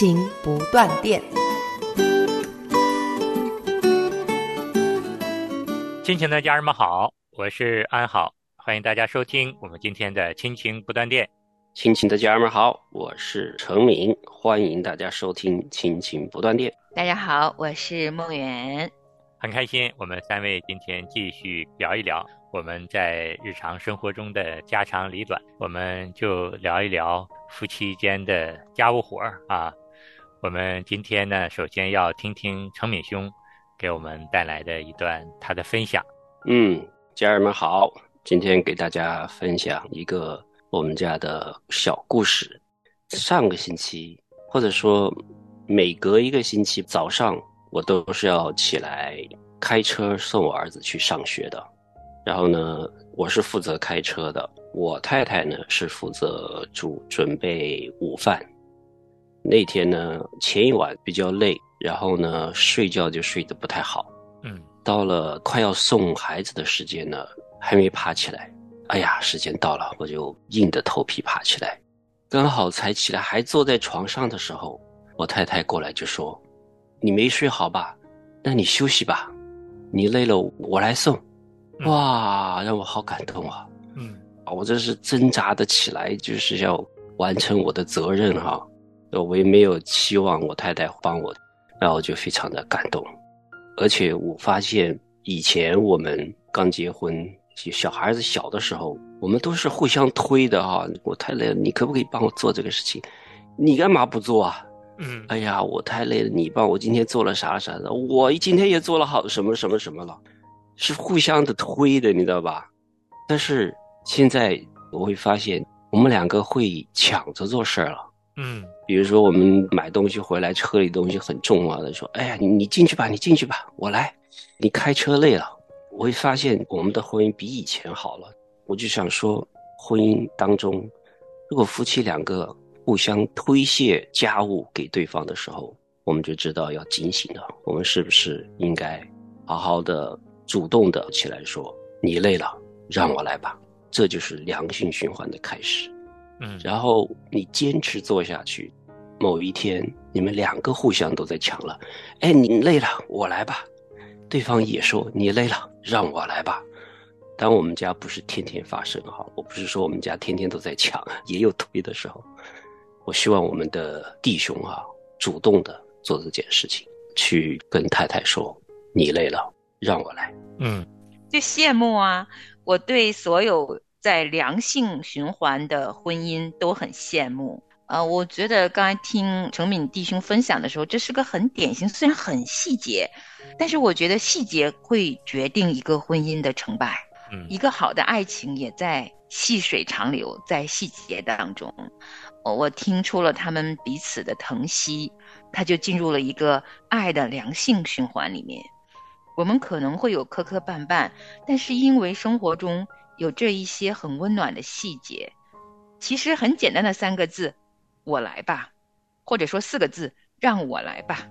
亲情不断电，亲情的家人们好，我是安好，欢迎大家收听我们今天的亲情不断电。亲情的家人们好，我是程敏，欢迎大家收听亲情不断电。大家好，我是梦圆，很开心，我们三位今天继续聊一聊我们在日常生活中的家长里短，我们就聊一聊夫妻间的家务活儿啊。我们今天呢，首先要听听程敏兄给我们带来的一段他的分享。嗯，家人们好，今天给大家分享一个我们家的小故事。上个星期，或者说每隔一个星期早上，我都是要起来开车送我儿子去上学的。然后呢，我是负责开车的，我太太呢是负责煮准备午饭。那天呢，前一晚比较累，然后呢，睡觉就睡得不太好。嗯，到了快要送孩子的时间呢，还没爬起来。哎呀，时间到了，我就硬着头皮爬起来。刚好才起来，还坐在床上的时候，我太太过来就说：“你没睡好吧？那你休息吧，你累了我来送。”哇，让我好感动啊！嗯，我这是挣扎的起来，就是要完成我的责任哈。我也没有期望我太太帮我，然后就非常的感动。而且我发现以前我们刚结婚，小孩子小的时候，我们都是互相推的哈。我太累了，你可不可以帮我做这个事情？你干嘛不做啊？嗯，哎呀，我太累了，你帮我今天做了啥啥的，我今天也做了好什么什么什么了，是互相的推的，你知道吧？但是现在我会发现，我们两个会抢着做事儿了。嗯，比如说我们买东西回来，车里东西很重啊，他说：“哎呀，你你进去吧，你进去吧，我来。”你开车累了，我会发现我们的婚姻比以前好了。我就想说，婚姻当中，如果夫妻两个互相推卸家务给对方的时候，我们就知道要警醒了。我们是不是应该好好的主动的起来说：“你累了，让我来吧。”这就是良性循环的开始。嗯，然后你坚持做下去，某一天你们两个互相都在抢了，哎，你累了，我来吧。对方也说你累了，让我来吧。但我们家不是天天发生哈，我不是说我们家天天都在抢，也有推的时候。我希望我们的弟兄啊，主动的做这件事情，去跟太太说你累了，让我来。嗯，就羡慕啊！我对所有。在良性循环的婚姻都很羡慕，呃，我觉得刚才听程敏弟兄分享的时候，这是个很典型，虽然很细节，但是我觉得细节会决定一个婚姻的成败。嗯，一个好的爱情也在细水长流，在细节当中。我听出了他们彼此的疼惜，他就进入了一个爱的良性循环里面。我们可能会有磕磕绊绊，但是因为生活中。有这一些很温暖的细节，其实很简单的三个字，我来吧，或者说四个字，让我来吧。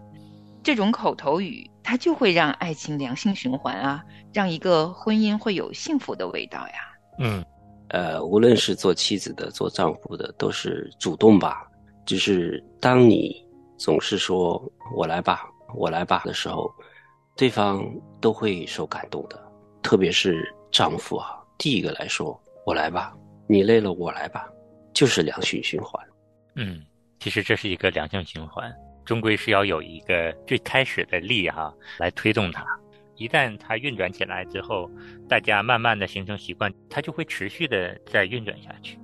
这种口头语，它就会让爱情良性循环啊，让一个婚姻会有幸福的味道呀。嗯，呃，无论是做妻子的、做丈夫的，都是主动吧。就是当你总是说我来吧，我来吧的时候，对方都会受感动的，特别是丈夫啊。第一个来说，我来吧，你累了我来吧，就是良性循环。嗯，其实这是一个良性循环，终归是要有一个最开始的力哈来推动它。一旦它运转起来之后，大家慢慢的形成习惯，它就会持续的再运转下去。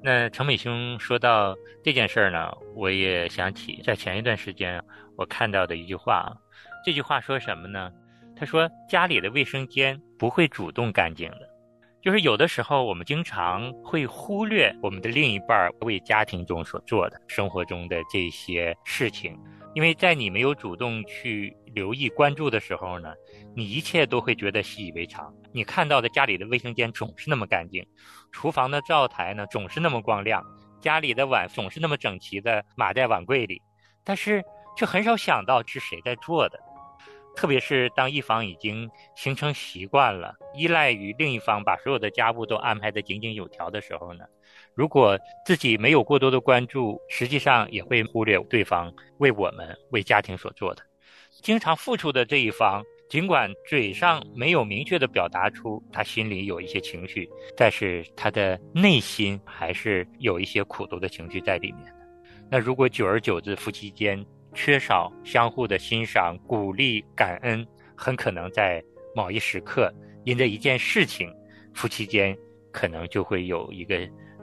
那程美兄说到这件事儿呢，我也想起在前一段时间我看到的一句话，这句话说什么呢？他说家里的卫生间不会主动干净的。就是有的时候我们经常会忽略我们的另一半为家庭中所做的生活中的这些事情，因为在你没有主动去留意关注的时候呢，你一切都会觉得习以为常。你看到的家里的卫生间总是那么干净，厨房的灶台呢总是那么光亮，家里的碗总是那么整齐的码在碗柜里，但是却很少想到是谁在做的。特别是当一方已经形成习惯了，依赖于另一方把所有的家务都安排得井井有条的时候呢，如果自己没有过多的关注，实际上也会忽略对方为我们为家庭所做的。经常付出的这一方，尽管嘴上没有明确的表达出他心里有一些情绪，但是他的内心还是有一些苦毒的情绪在里面的。那如果久而久之，夫妻间，缺少相互的欣赏、鼓励、感恩，很可能在某一时刻，因着一件事情，夫妻间可能就会有一个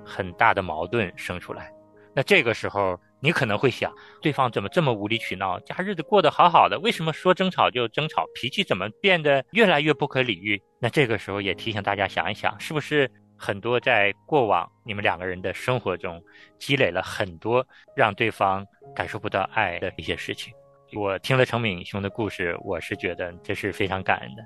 很大的矛盾生出来。那这个时候，你可能会想，对方怎么这么无理取闹？家日子过得好好的，为什么说争吵就争吵？脾气怎么变得越来越不可理喻？那这个时候也提醒大家想一想，是不是？很多在过往你们两个人的生活中，积累了很多让对方感受不到爱的一些事情。我听了程敏兄的故事，我是觉得这是非常感恩的。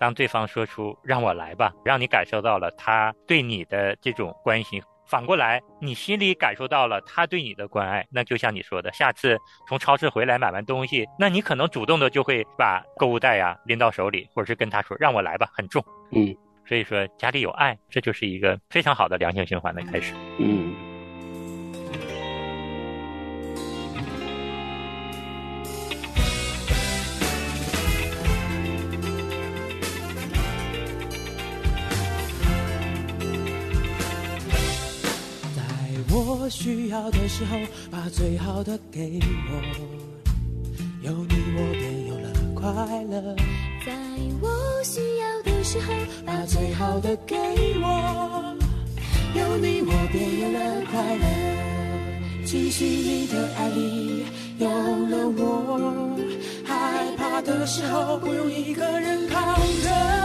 当对方说出“让我来吧”，让你感受到了他对你的这种关心，反过来你心里感受到了他对你的关爱，那就像你说的，下次从超市回来买完东西，那你可能主动的就会把购物袋呀拎到手里，或者是跟他说“让我来吧”，很重。嗯。所以说，家里有爱，这就是一个非常好的良性循环的开始。嗯。在我需要的时候，把最好的给我，有你我便有了快乐。在我需要的。时候，把最好的给我，有你我便有了快乐。继续你的爱里有了我，害怕的时候不用一个人扛着。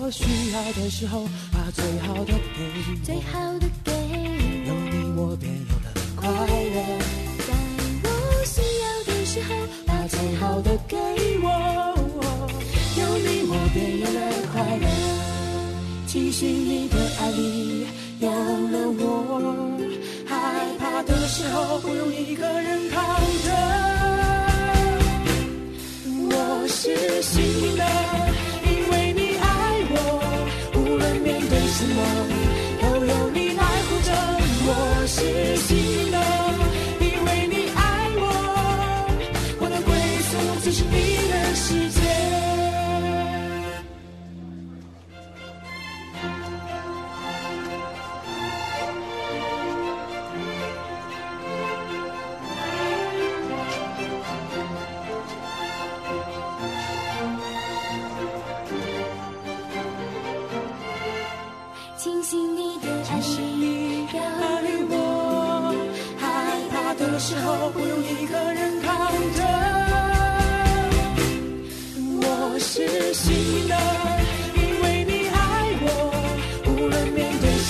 我需要的时候，把最好的给最好的给有你我便有了快乐。在我需要的时候，把最好的给我，有你我便有了快乐。庆幸你的爱里有了我，害怕的时候不用一个人扛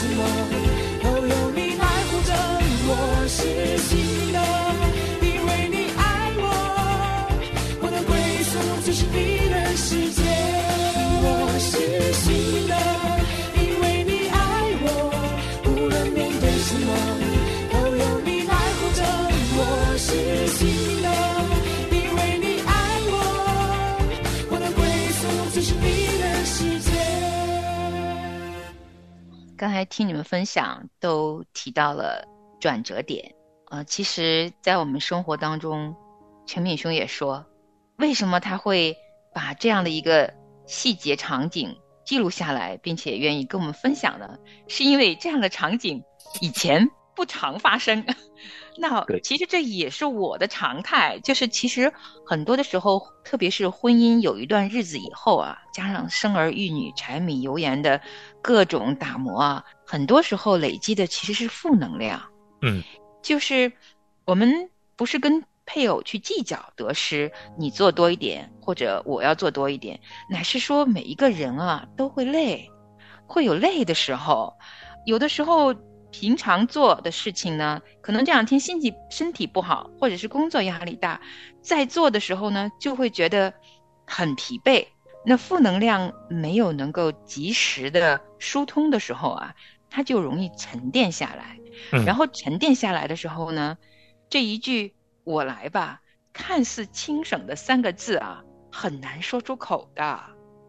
面刚才听你们分享，都提到了转折点。呃，其实，在我们生活当中，陈敏兄也说，为什么他会把这样的一个细节场景记录下来，并且愿意跟我们分享呢？是因为这样的场景以前不常发生。那其实这也是我的常态，就是其实很多的时候，特别是婚姻有一段日子以后啊，加上生儿育女、柴米油盐的各种打磨啊，很多时候累积的其实是负能量。嗯，就是我们不是跟配偶去计较得失，你做多一点或者我要做多一点，乃是说每一个人啊都会累，会有累的时候，有的时候。平常做的事情呢，可能这两天心情身体不好，或者是工作压力大，在做的时候呢，就会觉得很疲惫。那负能量没有能够及时的疏通的时候啊，它就容易沉淀下来。然后沉淀下来的时候呢，这一句“我来吧”，看似轻省的三个字啊，很难说出口的。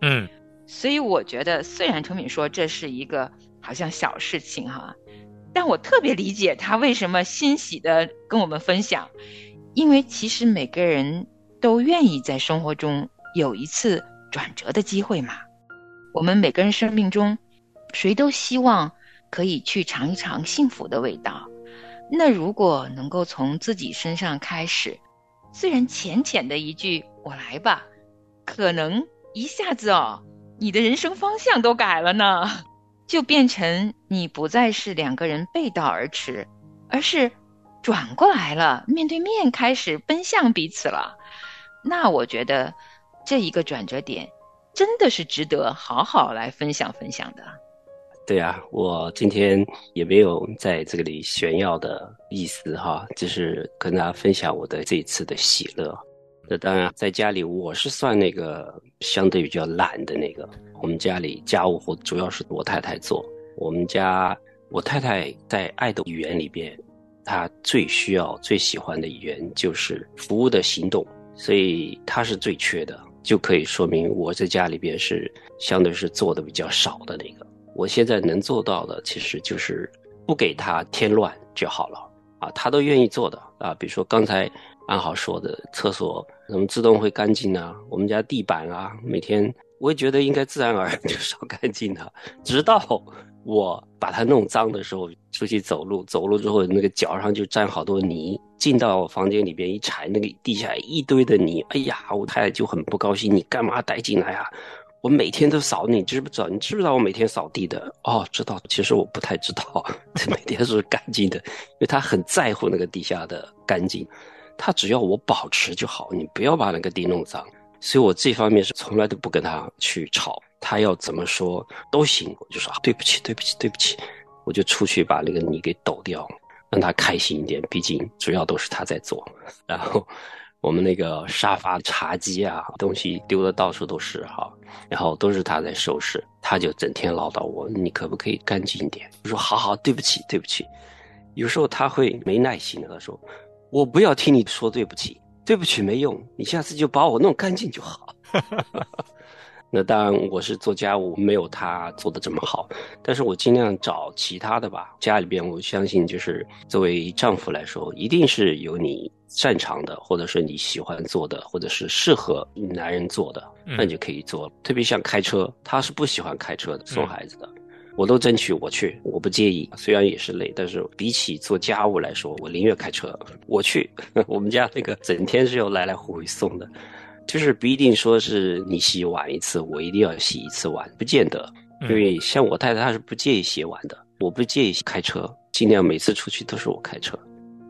嗯，所以我觉得，虽然程敏说这是一个好像小事情哈。但我特别理解他为什么欣喜的跟我们分享，因为其实每个人都愿意在生活中有一次转折的机会嘛。我们每个人生命中，谁都希望可以去尝一尝幸福的味道。那如果能够从自己身上开始，虽然浅浅的一句“我来吧”，可能一下子哦，你的人生方向都改了呢。就变成你不再是两个人背道而驰，而是转过来了，面对面开始奔向彼此了。那我觉得这一个转折点真的是值得好好来分享分享的。对啊，我今天也没有在这里炫耀的意思哈，就是跟大家分享我的这一次的喜乐。那当然，在家里我是算那个相对比较懒的那个。我们家里家务活主要是我太太做。我们家我太太在爱的语言里边，她最需要、最喜欢的语言就是服务的行动，所以她是最缺的，就可以说明我在家里边是相对是做的比较少的那个。我现在能做到的，其实就是不给她添乱就好了啊，她都愿意做的啊。比如说刚才安豪说的，厕所什么自动会干净啊，我们家地板啊，每天。我也觉得应该自然而然就扫 干净的，直到我把它弄脏的时候，出去走路，走路之后那个脚上就沾好多泥，进到房间里边一踩，那个地下一堆的泥，哎呀，我太太就很不高兴，你干嘛带进来啊？我每天都扫，你知不知道？你知不知道我每天扫地的？哦，知道。其实我不太知道，每天是干净的，因为他很在乎那个地下的干净，他只要我保持就好，你不要把那个地弄脏。所以我这方面是从来都不跟他去吵，他要怎么说都行，我就说对不起，对不起，对不起，我就出去把那个泥给抖掉，让他开心一点。毕竟主要都是他在做。然后我们那个沙发、茶几啊，东西丢的到处都是哈，然后都是他在收拾，他就整天唠叨我，你可不可以干净一点？我说好好，对不起，对不起。有时候他会没耐心的，他说我不要听你说对不起。对不起，没用。你下次就把我弄干净就好。那当然，我是做家务没有他做的这么好，但是我尽量找其他的吧。家里边，我相信就是作为丈夫来说，一定是有你擅长的，或者是你喜欢做的，或者是适合男人做的，那你就可以做。特别像开车，他是不喜欢开车的，送孩子的。我都争取我去，我不介意，虽然也是累，但是比起做家务来说，我宁愿开车。我去，我们家那个整天是要来来回回送的，就是不一定说是你洗碗一次，我一定要洗一次碗，不见得。因为像我太太，她是不介意洗碗的，我不介意开车，尽量每次出去都是我开车，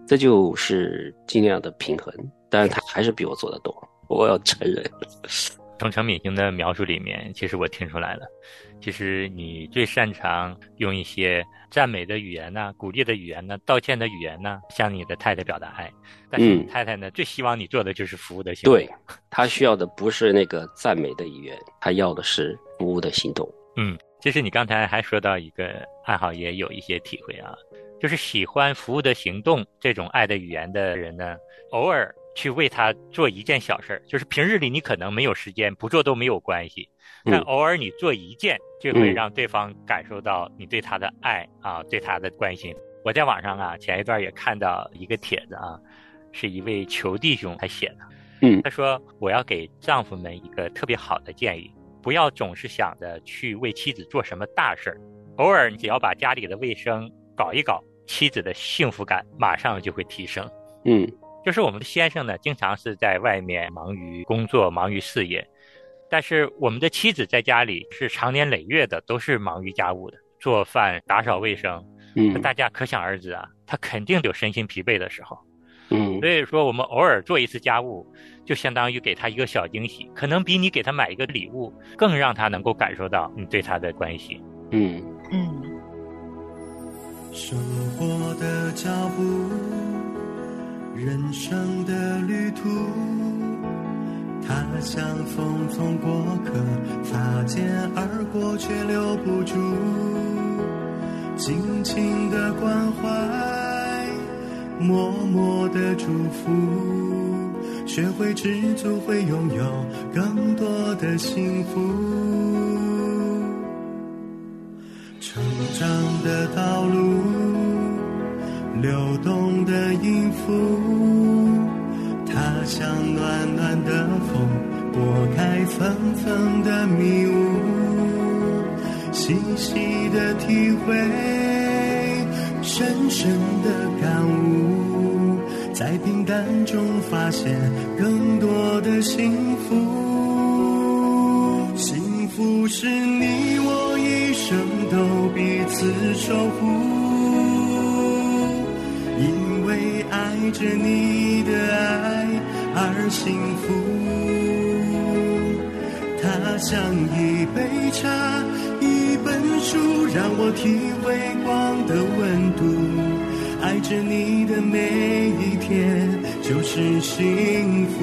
这就是尽量的平衡。但是她还是比我做的多，我要承认。从陈敏星的描述里面，其实我听出来了。其实你最擅长用一些赞美的语言呢、鼓励的语言呢、道歉的语言呢，向你的太太表达爱。但是你太太呢，最希望你做的就是服务的行动。对，她需要的不是那个赞美的语言，她要的是服务的行动。嗯，其实你刚才还说到一个爱好，也有一些体会啊，就是喜欢服务的行动这种爱的语言的人呢，偶尔去为他做一件小事儿，就是平日里你可能没有时间，不做都没有关系。但偶尔你做一件，就会让对方感受到你对他的爱啊，对他的关心。我在网上啊，前一段也看到一个帖子啊，是一位求弟兄他写的，嗯，他说我要给丈夫们一个特别好的建议，不要总是想着去为妻子做什么大事儿，偶尔你只要把家里的卫生搞一搞，妻子的幸福感马上就会提升。嗯，就是我们的先生呢，经常是在外面忙于工作、忙于事业，但是我们的妻子在家里是长年累月的都是忙于家务的，做饭、打扫卫生。嗯，大家可想而知啊，他肯定有身心疲惫的时候。嗯，所以说我们偶尔做一次家务，就相当于给他一个小惊喜，可能比你给他买一个礼物更让他能够感受到你对他的关心。嗯嗯，生活的脚步，人生的旅途，它像匆匆过客，擦肩而过却留不住，轻轻的关怀，默默的祝福，学会知足，会拥有更多的幸福。成长的道路，流动的音符，的风，拨开层层的迷雾，细细的体会，深深的感悟，在平淡中发现更多的幸福。幸福是你我一生都彼此守护，因为爱着你的爱而幸福。它像一杯茶，一本书，让我体会光的温度。爱着你的每一天就是幸福，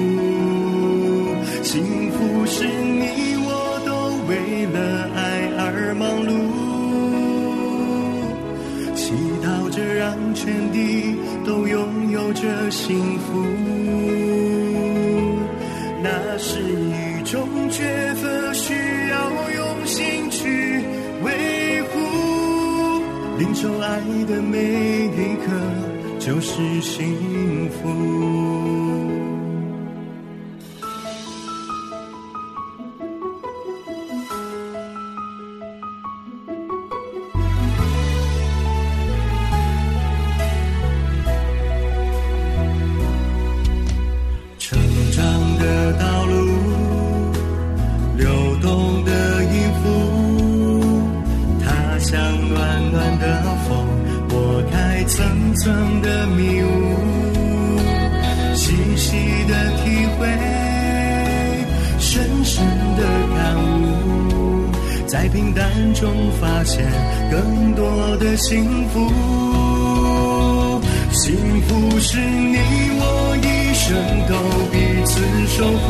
幸福是你我都为了爱而忙碌，祈祷着让全地都拥有着幸福。爱的每一刻就是幸福。平淡中发现更多的幸福。幸福是你我一生都彼此守护，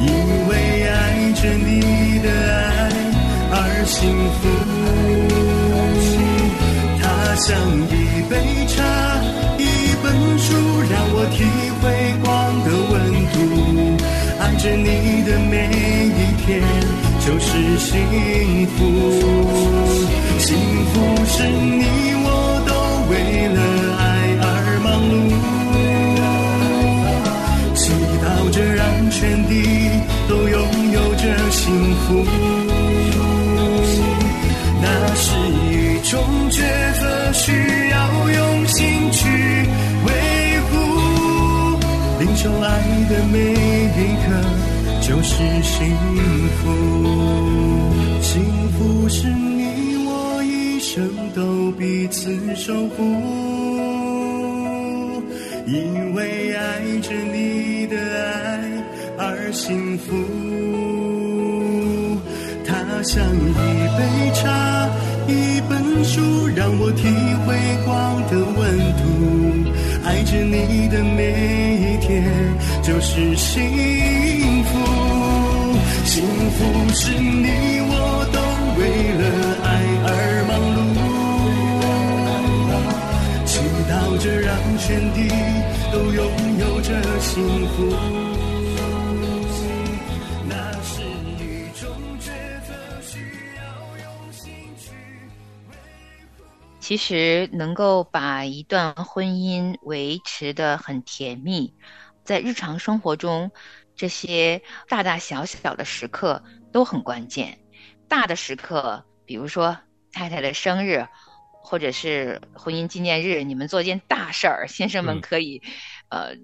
因为爱着你的爱而幸福。它像一杯茶，一本书，让我体会光的温度。爱着你天就是幸福，幸福是你是幸福，幸福是你我一生都彼此守护，因为爱着你的爱而幸福。它像一杯茶，一本书，让我体会光的温度。爱着你的每一天就是幸福，幸福是你我都为了爱而忙碌，祈祷着让全地都拥有着幸福。其实能够把一段婚姻维持的很甜蜜，在日常生活中这些大大小小的时刻都很关键。大的时刻，比如说太太的生日，或者是婚姻纪念日，你们做件大事儿，先生们可以，呃。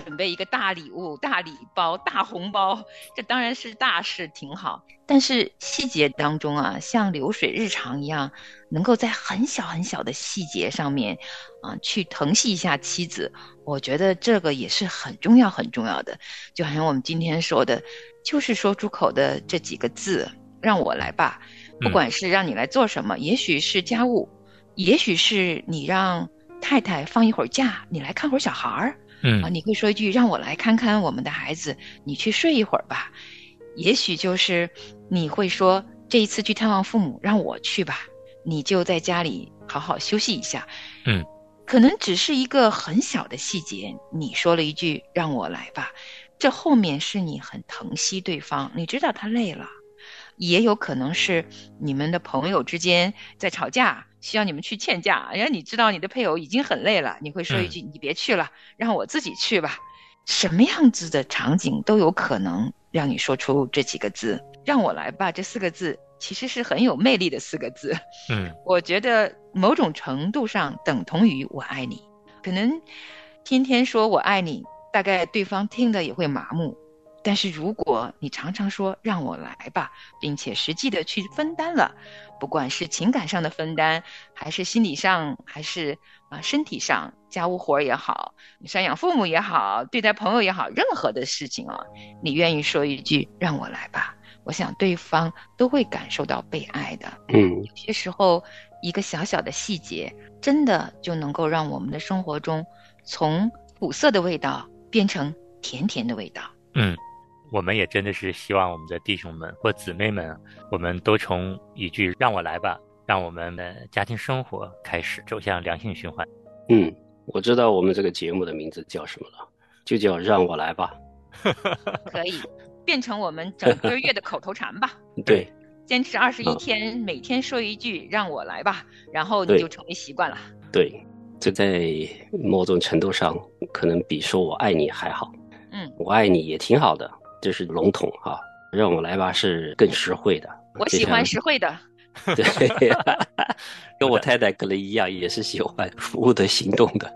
准备一个大礼物、大礼包、大红包，这当然是大事，挺好。但是细节当中啊，像流水日常一样，能够在很小很小的细节上面，啊，去疼惜一下妻子，我觉得这个也是很重要、很重要的。就好像我们今天说的，就是说出口的这几个字，让我来吧。不管是让你来做什么，也许是家务，也许是你让太太放一会儿假，你来看会儿小孩儿。嗯啊，你会说一句让我来看看我们的孩子，你去睡一会儿吧。也许就是你会说这一次去探望父母，让我去吧，你就在家里好好休息一下。嗯，可能只是一个很小的细节，你说了一句让我来吧，这后面是你很疼惜对方，你知道他累了。也有可能是你们的朋友之间在吵架，需要你们去劝架。然后你知道你的配偶已经很累了，你会说一句：“你别去了，让我自己去吧。”什么样子的场景都有可能让你说出这几个字“让我来吧”。这四个字其实是很有魅力的四个字。嗯，我觉得某种程度上等同于“我爱你”。可能天天说我爱你，大概对方听的也会麻木。但是如果你常常说让我来吧，并且实际的去分担了，不管是情感上的分担，还是心理上，还是啊身体上，家务活也好，赡养父母也好，对待朋友也好，任何的事情啊，你愿意说一句让我来吧，我想对方都会感受到被爱的。嗯，有些时候一个小小的细节，真的就能够让我们的生活中从苦涩的味道变成甜甜的味道。嗯。我们也真的是希望我们的弟兄们或姊妹们，我们都从一句“让我来吧”，让我们的家庭生活开始走向良性循环。嗯，我知道我们这个节目的名字叫什么了，就叫“让我来吧 ”。可以变成我们整个月的口头禅吧？对，坚持二十一天，每天说一句“让我来吧”，然后你就成为习惯了。对，这在某种程度上可能比说我爱你还好。嗯，我爱你也挺好的。这是笼统哈，让我来吧是更实惠的。我喜欢实惠的。对，跟我太太可能一样，也是喜欢服务的行动的。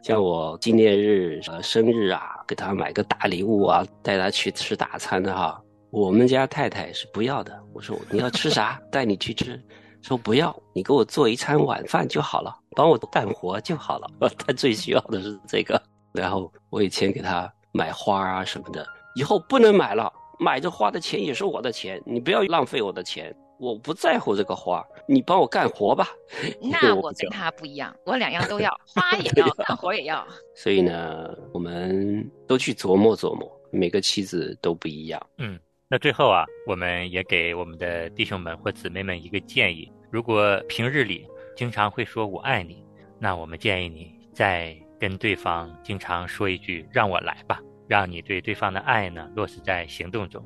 像我纪念日、呃生日啊，给她买个大礼物啊，带她去吃大餐的哈。我们家太太是不要的。我说你要吃啥，带你去吃。说不要，你给我做一餐晚饭就好了，帮我干活就好了。她最需要的是这个。然后我以前给她买花啊什么的。以后不能买了，买这花的钱也是我的钱，你不要浪费我的钱，我不在乎这个花，你帮我干活吧。那我跟他不一样，我两样都要，花也要，干活也要。所以呢，我们都去琢磨琢磨，每个妻子都不一样。嗯，那最后啊，我们也给我们的弟兄们或姊妹们一个建议：如果平日里经常会说我爱你，那我们建议你再跟对方经常说一句“让我来吧”。让你对对方的爱呢落实在行动中。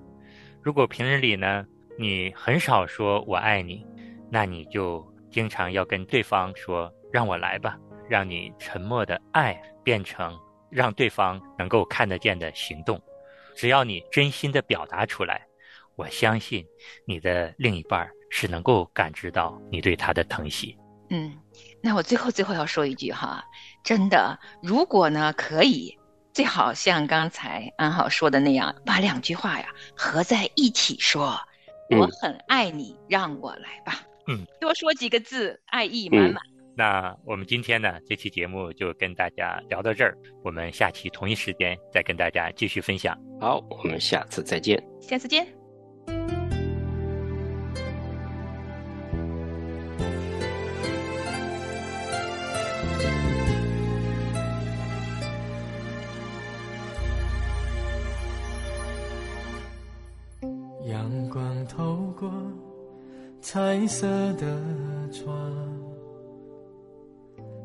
如果平日里呢你很少说我爱你，那你就经常要跟对方说让我来吧，让你沉默的爱变成让对方能够看得见的行动。只要你真心的表达出来，我相信你的另一半是能够感知到你对他的疼惜。嗯，那我最后最后要说一句哈，真的，如果呢可以。最好像刚才安好说的那样，把两句话呀合在一起说。我很爱你，让我来吧。嗯，多说几个字，爱意满满。那我们今天呢，这期节目就跟大家聊到这儿。我们下期同一时间再跟大家继续分享。好，我们下次再见。下次见。彩色的窗，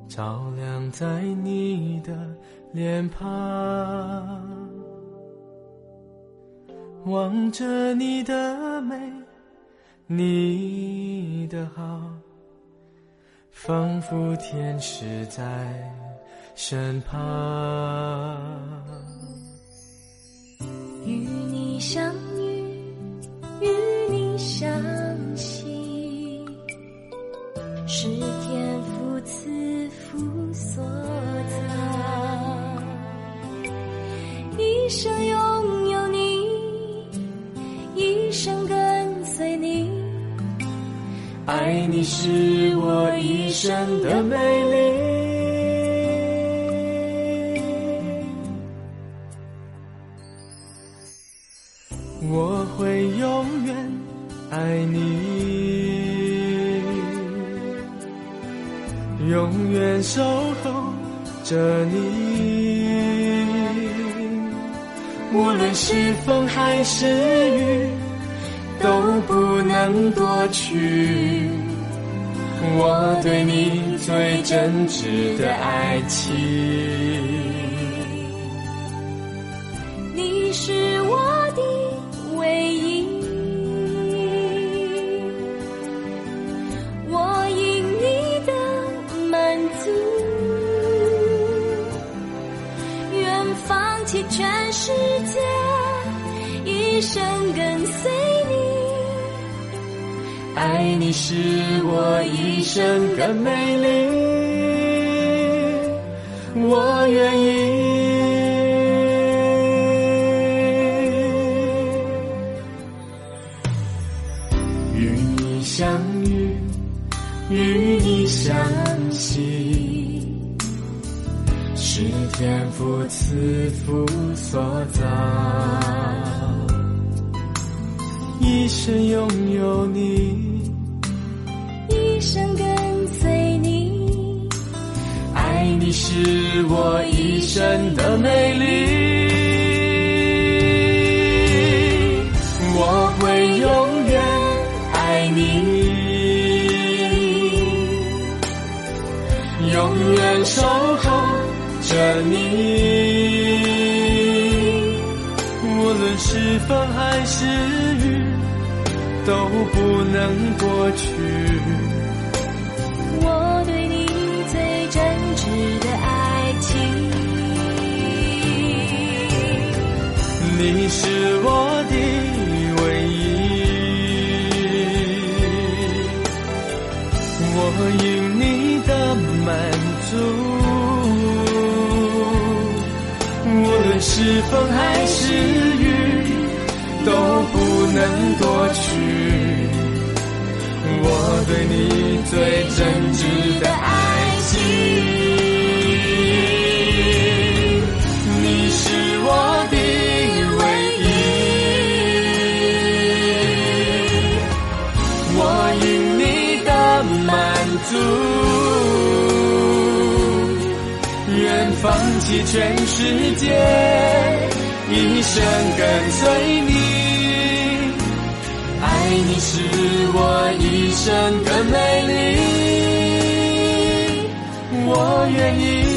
照亮在你的脸庞。望着你的美，你的好，仿佛天使在身旁。与你相是我一生的美丽。我会永远爱你，永远守候着你。无论是风还是雨，都不能夺去对你最真挚的爱情。你是我的唯一，我因你的满足，愿放弃全世界，爱你是我一生的美丽，我愿意。与你相遇，与你相惜，是天父赐福所造。一生拥有你，是我一生的美丽。我会永远爱你，永远守候着你。无论是风还是雨，都不能过去。我因你的满足，无论是风还是雨，都不能夺去我对你最真挚的爱情。足，愿放弃全世界，一生跟随你。爱你是我一生的美丽，我愿意。